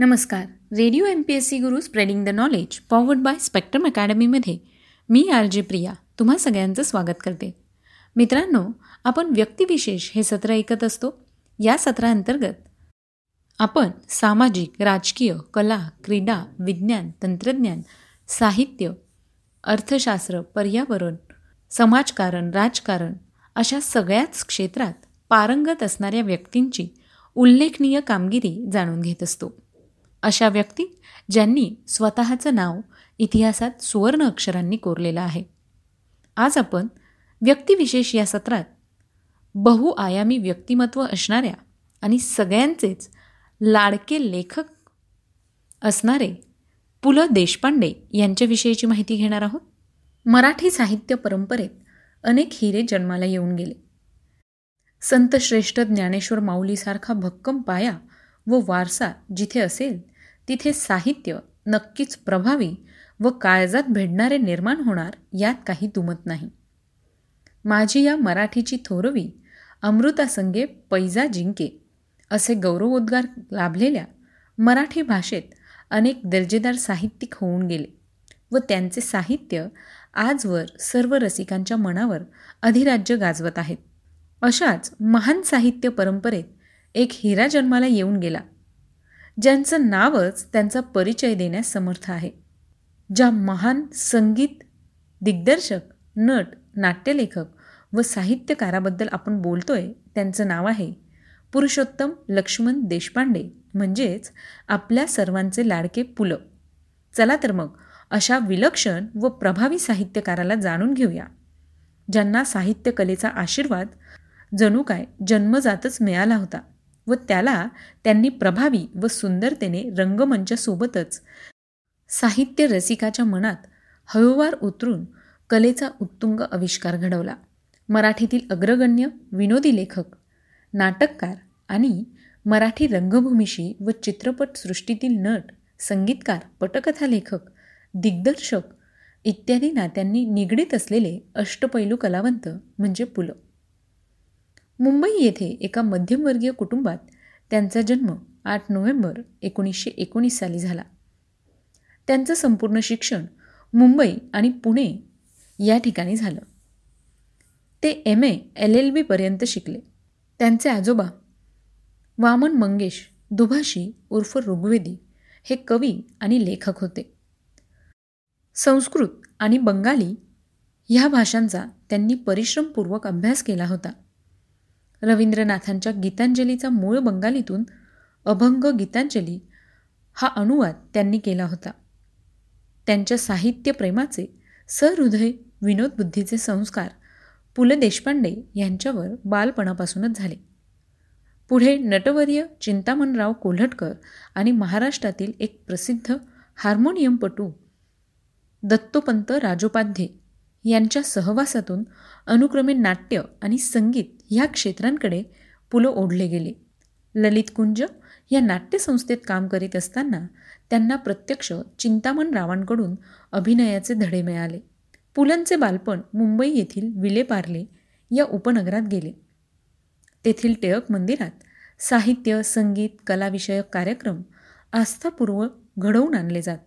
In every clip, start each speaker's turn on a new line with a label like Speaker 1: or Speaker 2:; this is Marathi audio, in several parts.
Speaker 1: नमस्कार. Radio M P S C Guru spreading the knowledge powered by spectrum अकॅडमीमध्ये मी आर जे प्रिया तुम्हा सगळ्यांचं स्वागत करते. मित्रांनो आपण व्यक्तिविशेष हे सत्र ऐकत असतो. या सत्राअंतर्गत आपण सामाजिक राजकीय कला क्रीडा विज्ञान तंत्रज्ञान साहित्य अर्थशास्त्र पर्यावरण समाजकारण राजकारण अशा सगळ्याच क्षेत्रात पारंगत असणाऱ्या व्यक्तींची उल्लेखनीय कामगिरी जाणून घेत असतो. अशा व्यक्ती ज्यांनी स्वतःचं नाव इतिहासात सुवर्ण अक्षरांनी कोरलेलं आहे. आज आपण व्यक्तिविशेष या सत्रात बहुआयामी व्यक्तिमत्व असणाऱ्या आणि सगळ्यांचेच लाडके लेखक असणारे पु ल देशपांडे यांच्याविषयीची माहिती घेणार आहोत. मराठी साहित्य परंपरेत अनेक हिरे जन्माला येऊन गेले. संतश्रेष्ठ ज्ञानेश्वर माऊलीसारखा भक्कम पाया व वारसा जिथे असेल तिथे साहित्य नक्कीच प्रभावी व काळजात भेडणारे निर्माण होणार यात काही दुमत नाही. माझी या मराठीची थोरवी अमृतासंगे पैजा जिंके असे गौरवोद्गार लाभलेल्या मराठी भाषेत अनेक दर्जेदार साहित्यिक होऊन गेले व त्यांचे साहित्य आजवर सर्व रसिकांच्या मनावर अधिराज्य गाजवत आहेत. अशाच महान साहित्य परंपरेत एक हिरा जन्माला येऊन गेला. ज्यांचं नावच त्यांचा परिचय देण्यास समर्थ आहे. ज्या महान संगीत दिग्दर्शक नट नाट्यलेखक व साहित्यकाराबद्दल आपण बोलतोय त्यांचं नाव आहे पुरुषोत्तम लक्ष्मण देशपांडे. म्हणजेच आपल्या सर्वांचे लाडके पुलं. चला तर मग अशा विलक्षण व प्रभावी साहित्यकाराला जाणून घेऊया ज्यांना साहित्यकलेचा आशीर्वाद जणू काय जन्मजातच मिळाला होता. व त्याला त्यांनी प्रभावी व सुंदरतेने रंगमंचासोबतच साहित्य रसिकाच्या मनात हळूवार उतरून कलेचा उत्तुंग आविष्कार घडवला. मराठीतील अग्रगण्य विनोदी लेखक नाटककार आणि मराठी रंगभूमीशी व चित्रपटसृष्टीतील नट संगीतकार पटकथा लेखक दिग्दर्शक इत्यादी नात्यांनी निगडीत असलेले अष्टपैलू कलावंत म्हणजे पुलं. मुंबई येथे एका मध्यमवर्गीय कुटुंबात त्यांचा जन्म आठ नोव्हेंबर एकोणीसशे एकोणीस साली झाला. त्यांचं संपूर्ण शिक्षण मुंबई आणि पुणे या ठिकाणी झालं. ते एम. ए. एल. एल. बीपर्यंत शिकले. त्यांचे आजोबा वामन मंगेश दुभाषी उर्फ ऋग्वेदी हे कवी आणि लेखक होते. संस्कृत आणि बंगाली ह्या भाषांचा त्यांनी परिश्रमपूर्वक अभ्यास केला होता. रवींद्रनाथांच्या गीतांजलीचा मूळ बंगालीतून अभंग गीतांजली हा अनुवाद त्यांनी केला होता. त्यांच्या साहित्यप्रेमाचे सहृदय विनोदबुद्धीचे संस्कार पु ल देशपांडे यांच्यावर बालपणापासूनच झाले. पुढे नटवर्य चिंतामणराव कोल्हटकर आणि महाराष्ट्रातील एक प्रसिद्ध हार्मोनियमपटू दत्तोपंत राजोपाध्ये यांच्या सहवासातून अनुक्रमे नाट्य आणि संगीत ह्या क्षेत्रांकडे पुलं ओढले गेले. ललितकुंज या नाट्यसंस्थेत काम करीत असताना त्यांना प्रत्यक्ष चिंतामण रावांकडून अभिनयाचे धडे मिळाले. पुलंचे बालपण मुंबई येथील विलेपार्ले या उपनगरात गेले. तेथील टिळक मंदिरात साहित्य संगीत कलाविषयक कार्यक्रम आस्थापूर्वक घडवून आणले जात.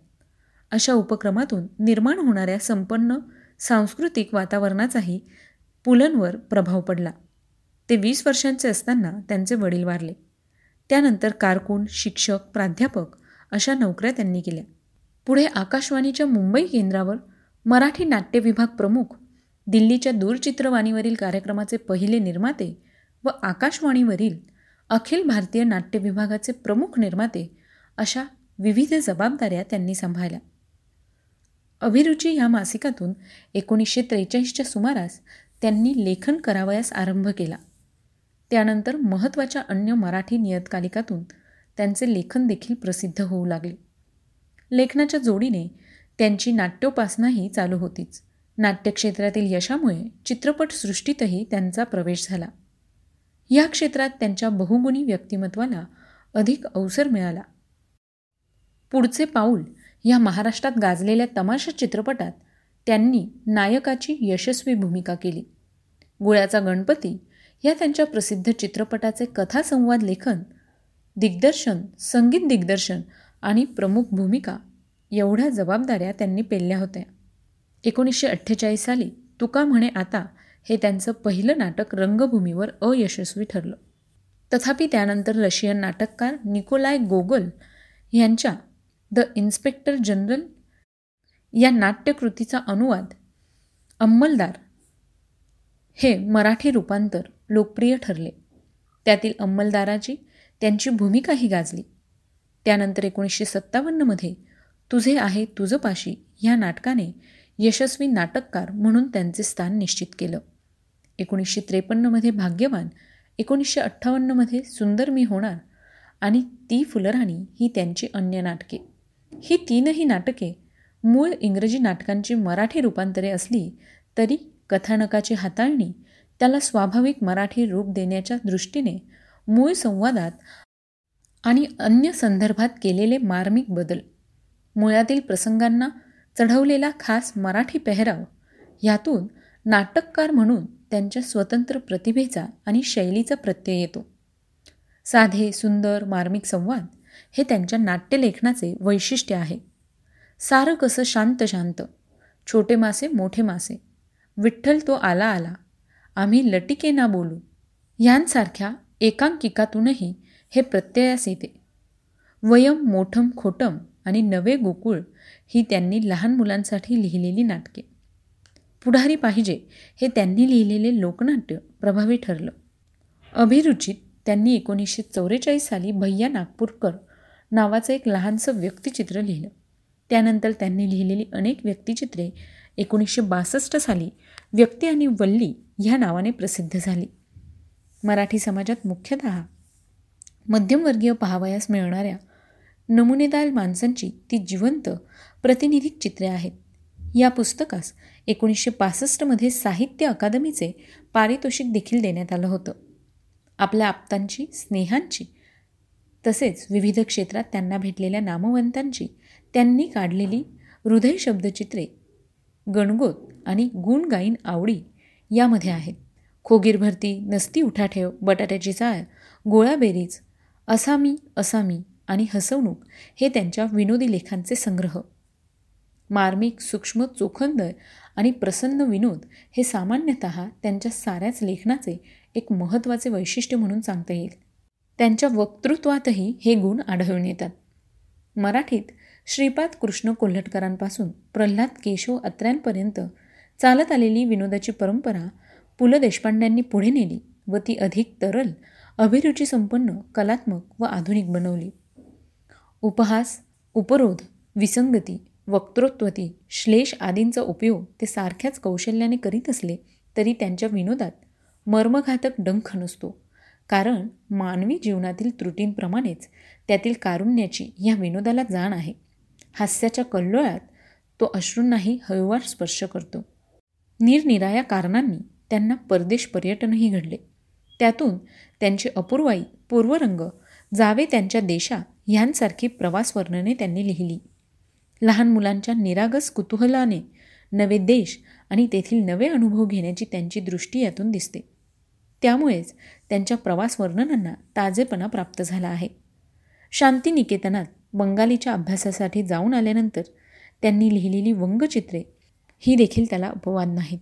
Speaker 1: अशा उपक्रमातून निर्माण होणाऱ्या संपन्न सांस्कृतिक वातावरणाचाही पुलंवर प्रभाव पडला. ते वीस वर्षांचे असताना त्यांचे वडील वारले. त्यानंतर कारकून शिक्षक प्राध्यापक अशा नोकऱ्या त्यांनी केल्या. पुढे आकाशवाणीच्या मुंबई केंद्रावर मराठी नाट्य विभाग प्रमुख दिल्लीच्या दूरचित्रवाणीवरील कार्यक्रमाचे पहिले निर्माते व आकाशवाणीवरील अखिल भारतीय नाट्य विभागाचे प्रमुख निर्माते अशा विविध जबाबदाऱ्या त्यांनी सांभाळल्या. अभिरुची ह्या मासिकातून एकोणीसशे त्रेचाळीसच्या सुमारास त्यांनी लेखन करावयास आरंभ केला. त्यानंतर महत्त्वाच्या अन्य मराठी नियतकालिकातून त्यांचे लेखन देखील प्रसिद्ध होऊ लागले. लेखनाच्या जोडीने त्यांची नाट्योपासनाही चालू होतीच. नाट्यक्षेत्रातील यशामुळे चित्रपटसृष्टीतही त्यांचा प्रवेश झाला. या क्षेत्रात त्यांच्या बहुगुणी व्यक्तिमत्वाला अधिक अवसर मिळाला. पुढचे पाऊल या महाराष्ट्रात गाजलेल्या तमाशा चित्रपटात त्यांनी नायकाची यशस्वी भूमिका केली. गुळ्याचा गणपती या त्यांच्या प्रसिद्ध चित्रपटाचे कथासंवाद लेखन दिग्दर्शन संगीत दिग्दर्शन आणि प्रमुख भूमिका एवढ्या जबाबदाऱ्या त्यांनी पेलल्या होत्या. एकोणीसशे अठ्ठेचाळीस साली तुका म्हणे आता हे त्यांचं पहिलं नाटक रंगभूमीवर अयशस्वी ठरलं. तथापि त्यानंतर रशियन नाटककार निकोलाय गोगल यांच्या द इन्स्पेक्टर जनरल या नाट्यकृतीचा अनुवाद अंमलदार हे मराठी रूपांतर लोकप्रिय ठरले. त्यातील अंमलदाराची त्यांची भूमिकाही गाजली. त्यानंतर एकोणीसशे सत्तावन्नमध्ये तुझे आहे तुझं पाशी ह्या नाटकाने यशस्वी नाटककार म्हणून त्यांचे स्थान निश्चित केलं. एकोणीसशे त्रेपन्नमध्ये भाग्यवान एकोणीसशे अठ्ठावन्नमध्ये सुंदर मी होणार आणि ती फुलराणी ही त्यांची अन्य नाटके. ही तीनही नाटके मूळ इंग्रजी नाटकांची मराठी रूपांतरे असली तरी कथानकाची हाताळणी त्याला स्वाभाविक मराठी रूप देण्याच्या दृष्टीने मूळ संवादात आणि अन्य संदर्भात केलेले मार्मिक बदल मुळातील प्रसंगांना चढवलेला खास मराठी पेहराव ह्यातून नाटककार म्हणून त्यांच्या स्वतंत्र प्रतिभेचा आणि शैलीचा प्रत्यय येतो. साधे सुंदर मार्मिक संवाद हे त्यांच्या नाट्यलेखनाचे वैशिष्ट्य आहे. सारं कसं शांत शांत छोटे मासे मोठे मासे विठ्ठल तो आला आला आम्ही लटिके ना बोलू यांसारख्या एकांकिकातूनही हे प्रत्ययास येते. वयम मोठम खोटम आणि नवे गोकुळ ही त्यांनी लहान मुलांसाठी लिहिलेली नाटके. पुढारी पाहिजे हे त्यांनी लिहिलेले लोकनाट्य प्रभावी ठरलं. अभिरुचित त्यांनी एकोणीसशे चौवेचाळीस साली भैया नागपूरकर नावाचं एक लहानसं व्यक्तिचित्र लिहिलं. त्यानंतर त्यांनी लिहिलेली अनेक व्यक्तिचित्रे एकोणीसशे बासष्ट साली व्यक्ती आणि वल्ली ह्या नावाने प्रसिद्ध झाली. मराठी समाजात मुख्यतः मध्यमवर्गीय पहावयास मिळणाऱ्या नमुनेदार माणसांची ती जिवंत प्रतिनिधिक चित्रे आहेत. या पुस्तकास एकोणीसशे पासष्टमध्ये साहित्य अकादमीचे पारितोषिक देखील देण्यात आलं होतं. आपल्या आप्तांची स्नेहांची. तसेच विविध क्षेत्रात त्यांना भेटलेल्या नामवंतांची त्यांनी काढलेली हृदय शब्दचित्रे गणगोत आणि गुणगाईन आवडी यामध्ये आहेत. खोगीर भरती नसती उठाठेव बटाट्याची चाळ गोळाबेरीज असामी असामी आणि हसवणूक हे त्यांच्या विनोदी लेखांचे संग्रह. मार्मिक सूक्ष्म चोखंदर आणि प्रसन्न विनोद हे सामान्यतः त्यांच्या साऱ्याच लेखनाचे एक महत्त्वाचे वैशिष्ट्य म्हणून सांगता येईल. त्यांच्या वक्तृत्वातही हे गुण आढळून येतात. मराठीत श्रीपाद कृष्ण कोल्हटकरांपासून प्रल्हाद केशव अत्र्यांपर्यंत चालत आलेली विनोदाची परंपरा पु ल देशपांड्यांनी पुढे नेली व ती अधिक तरल अभिरुचीसंपन्न कलात्मक व आधुनिक बनवली. उपहास उपरोध विसंगती वक्तृत्वती श्लेष आदींचा उपयोग ते सारख्याच कौशल्याने करीत असले तरी त्यांच्या विनोदात मर्मघातक डंख नसतो. कारण मानवी जीवनातील त्रुटींप्रमाणेच त्यातील कारुण्याची या विनोदाला जाण आहे. हास्याच्या कल्लोळात तो अश्रूंनाही हळूवार स्पर्श करतो. निरनिराया कारणांनी त्यांना परदेश पर्यटनही घडले. त्यातून त्यांची अपूर्वाई पूर्वरंग जावे त्यांच्या देशा ह्यांसारखी प्रवास वर्णने त्यांनी लिहिली. लहान मुलांच्या निरागस कुतूहलाने नवे देश आणि तेथील नवे अनुभव घेण्याची त्यांची दृष्टी यातून दिसते. त्यामुळेच त्यांच्या प्रवास वर्णनांना ताजेपणा प्राप्त झाला आहे. शांतिनिकेतनात बंगालीच्या अभ्यासासाठी जाऊन आल्यानंतर त्यांनी लिहिलेली वंगचित्रे ही देखील त्याला अपवाद नाहीत.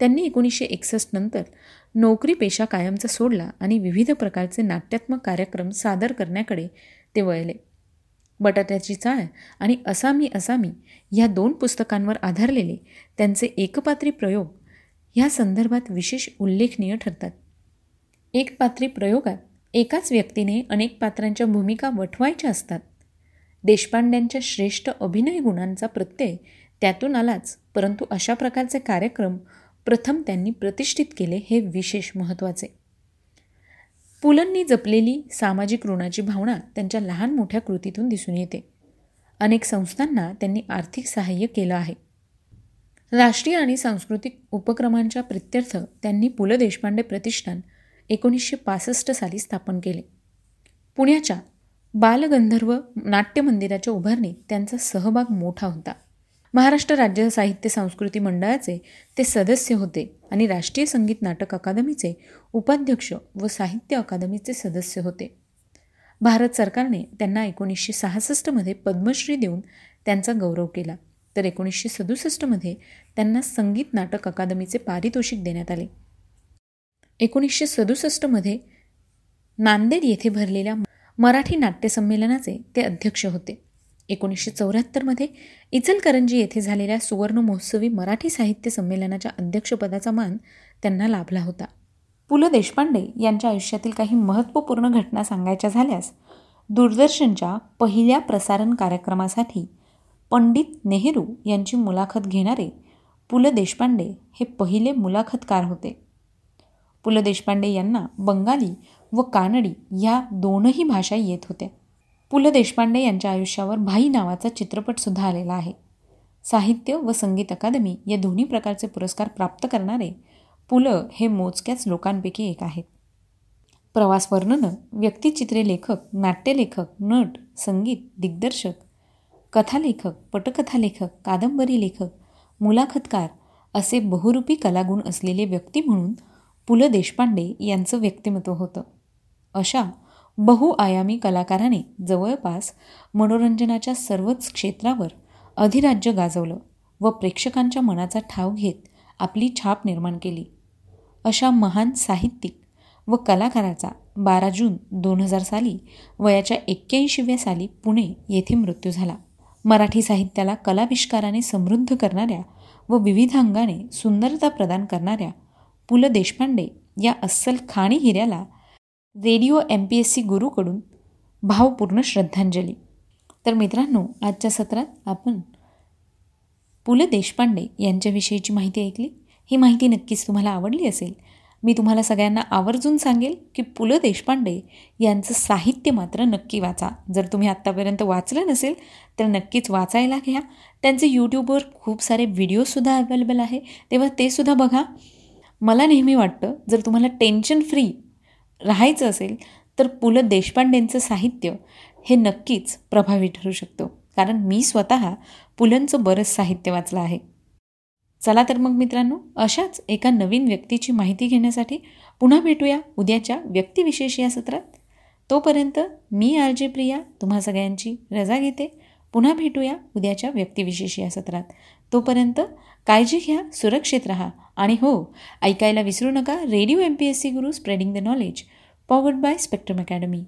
Speaker 1: त्यांनी एकोणीसशे एकसष्ट नंतर नोकरी पेशा कायमचा सोडला आणि विविध प्रकारचे नाट्यात्मक कार्यक्रम सादर करण्याकडे ते वळले. बटाट्याची चाळ आणि असामी असामी ह्या दोन पुस्तकांवर आधारलेले त्यांचे एकपात्री प्रयोग ह्या संदर्भात विशेष उल्लेखनीय ठरतात. एक पात्री प्रयोगात एकाच व्यक्तीने अनेक पात्रांच्या भूमिका वठवायच्या असतात. देशपांड्यांच्या श्रेष्ठ अभिनय गुणांचा प्रत्यय त्यातून आलाच परंतु अशा प्रकारचे कार्यक्रम प्रथम त्यांनी प्रतिष्ठित केले हे विशेष महत्त्वाचे. पुलंनी जपलेली सामाजिक ऋणाची भावना त्यांच्या लहान मोठ्या कृतीतून दिसून येते. अनेक संस्थांना त्यांनी आर्थिक सहाय्य केलं आहे. राष्ट्रीय आणि सांस्कृतिक उपक्रमांच्या प्रित्यर्थ त्यांनी पु ल देशपांडे प्रतिष्ठान एकोणीसशे पासष्ट साली स्थापन केले. पुण्याच्या बालगंधर्व नाट्य मंदिराच्या उभारणीत त्यांचा सहभाग मोठा होता. महाराष्ट्र राज्य साहित्य संस्कृती मंडळाचे ते सदस्य होते आणि राष्ट्रीय संगीत नाटक अकादमीचे उपाध्यक्ष व साहित्य अकादमीचे सदस्य होते. भारत सरकारने त्यांना एकोणीसशे सहासष्टमध्ये पद्मश्री देऊन त्यांचा गौरव केला. तर एकोणीसशे सदुसष्टमध्ये त्यांना संगीत नाटक अकादमीचे पारितोषिक देण्यात आले. एकोणीसशे सदुसष्टमध्ये नांदेड येथे भरलेल्या मराठी नाट्यसंमेलनाचे ते अध्यक्ष होते. एकोणीसशे चौऱ्याहत्तरमध्ये इचलकरंजी येथे झालेल्या सुवर्ण महोत्सवी मराठी साहित्य संमेलनाच्या अध्यक्षपदाचा मान त्यांना लाभला होता. पु ल देशपांडे यांच्या आयुष्यातील काही महत्त्वपूर्ण घटना सांगायच्या झाल्यास दूरदर्शनच्या पहिल्या प्रसारण कार्यक्रमासाठी पंडित नेहरू यांची मुलाखत घेणारे पु ल देशपांडे हे पहिले मुलाखतकार होते. पु ल देशपांडे यांना बंगाली व कानडी या दोनही भाषा येत होत्या. पु ल देशपांडे यांच्या आयुष्यावर भाई नावाचा चित्रपटसुद्धा आलेला आहे. साहित्य व संगीत अकादमी या दोन्ही प्रकारचे पुरस्कार प्राप्त करणारे पु ल हे मोजक्याच लोकांपैकी एक आहेत. प्रवास वर्णनं व्यक्तिचित्रे लेखक नाट्यलेखक नट संगीत दिग्दर्शक कथालेखक पटकथालेखक कादंबरी लेखक मुलाखतकार असे बहुरूपी कलागुण असलेले व्यक्ती म्हणून पु ल देशपांडे यांचं व्यक्तिमत्व होतं. अशा बहुआयामी कलाकाराने जवळपास मनोरंजनाच्या सर्वच क्षेत्रावर अधिराज्य गाजवलं व प्रेक्षकांच्या मनाचा ठाव घेत आपली छाप निर्माण केली. अशा महान साहित्यिक व कलाकाराचा बारा जून दोन हजार साली वयाच्या एक्क्याऐंशीव्या साली पुणे येथे मृत्यू झाला. मराठी साहित्याला कलाविष्काराने समृद्ध करणाऱ्या व विविध अंगाने सुंदरता प्रदान करणाऱ्या पु ल देशपांडे या अस्सल खाणी हिऱ्याला radio M P S C गुरूकडून भावपूर्ण श्रद्धांजली. तर मित्रांनो आजच्या सत्रात आपण पु ल देशपांडे यांच्याविषयीची माहिती ऐकली. ही माहिती नक्कीच तुम्हाला आवडली असेल मी तुम्हाला सगळ्यांना आवर्जून सांगेल की पु ल देशपांडे यांचं साहित्य मात्र नक्की वाचा. जर तुम्ही आत्तापर्यंत वाचलं नसेल तर नक्कीच वाचायला घ्या. त्यांचे यूट्यूबवर खूप सारे व्हिडिओसुद्धा अवेलेबल आहे. तेव्हा ते सुद्धा बघा. मला नेहमी वाटतं जर तुम्हाला टेन्शन फ्री राहायचं असेल तर पु ल देशपांडेंचं साहित्य हे नक्कीच प्रभावी ठरू शकतो. कारण मी स्वतः पुलंचं बरंच साहित्य वाचलं आहे. चला तर मग मित्रांनो अशाच एका नवीन व्यक्तीची माहिती घेण्यासाठी पुन्हा भेटूया उद्याच्या व्यक्तिविशेष या सत्रात. तोपर्यंत मी आर जे प्रिया तुम्हा सगळ्यांची रजा घेते. पुन्हा भेटूया उद्याच्या व्यक्तिविशेष या सत्रात. तोपर्यंत काळजी घ्या सुरक्षित राहा आणि हो ऐकायला विसरू नका radio M P S C Guru spreading the knowledge powered by Spectrum academy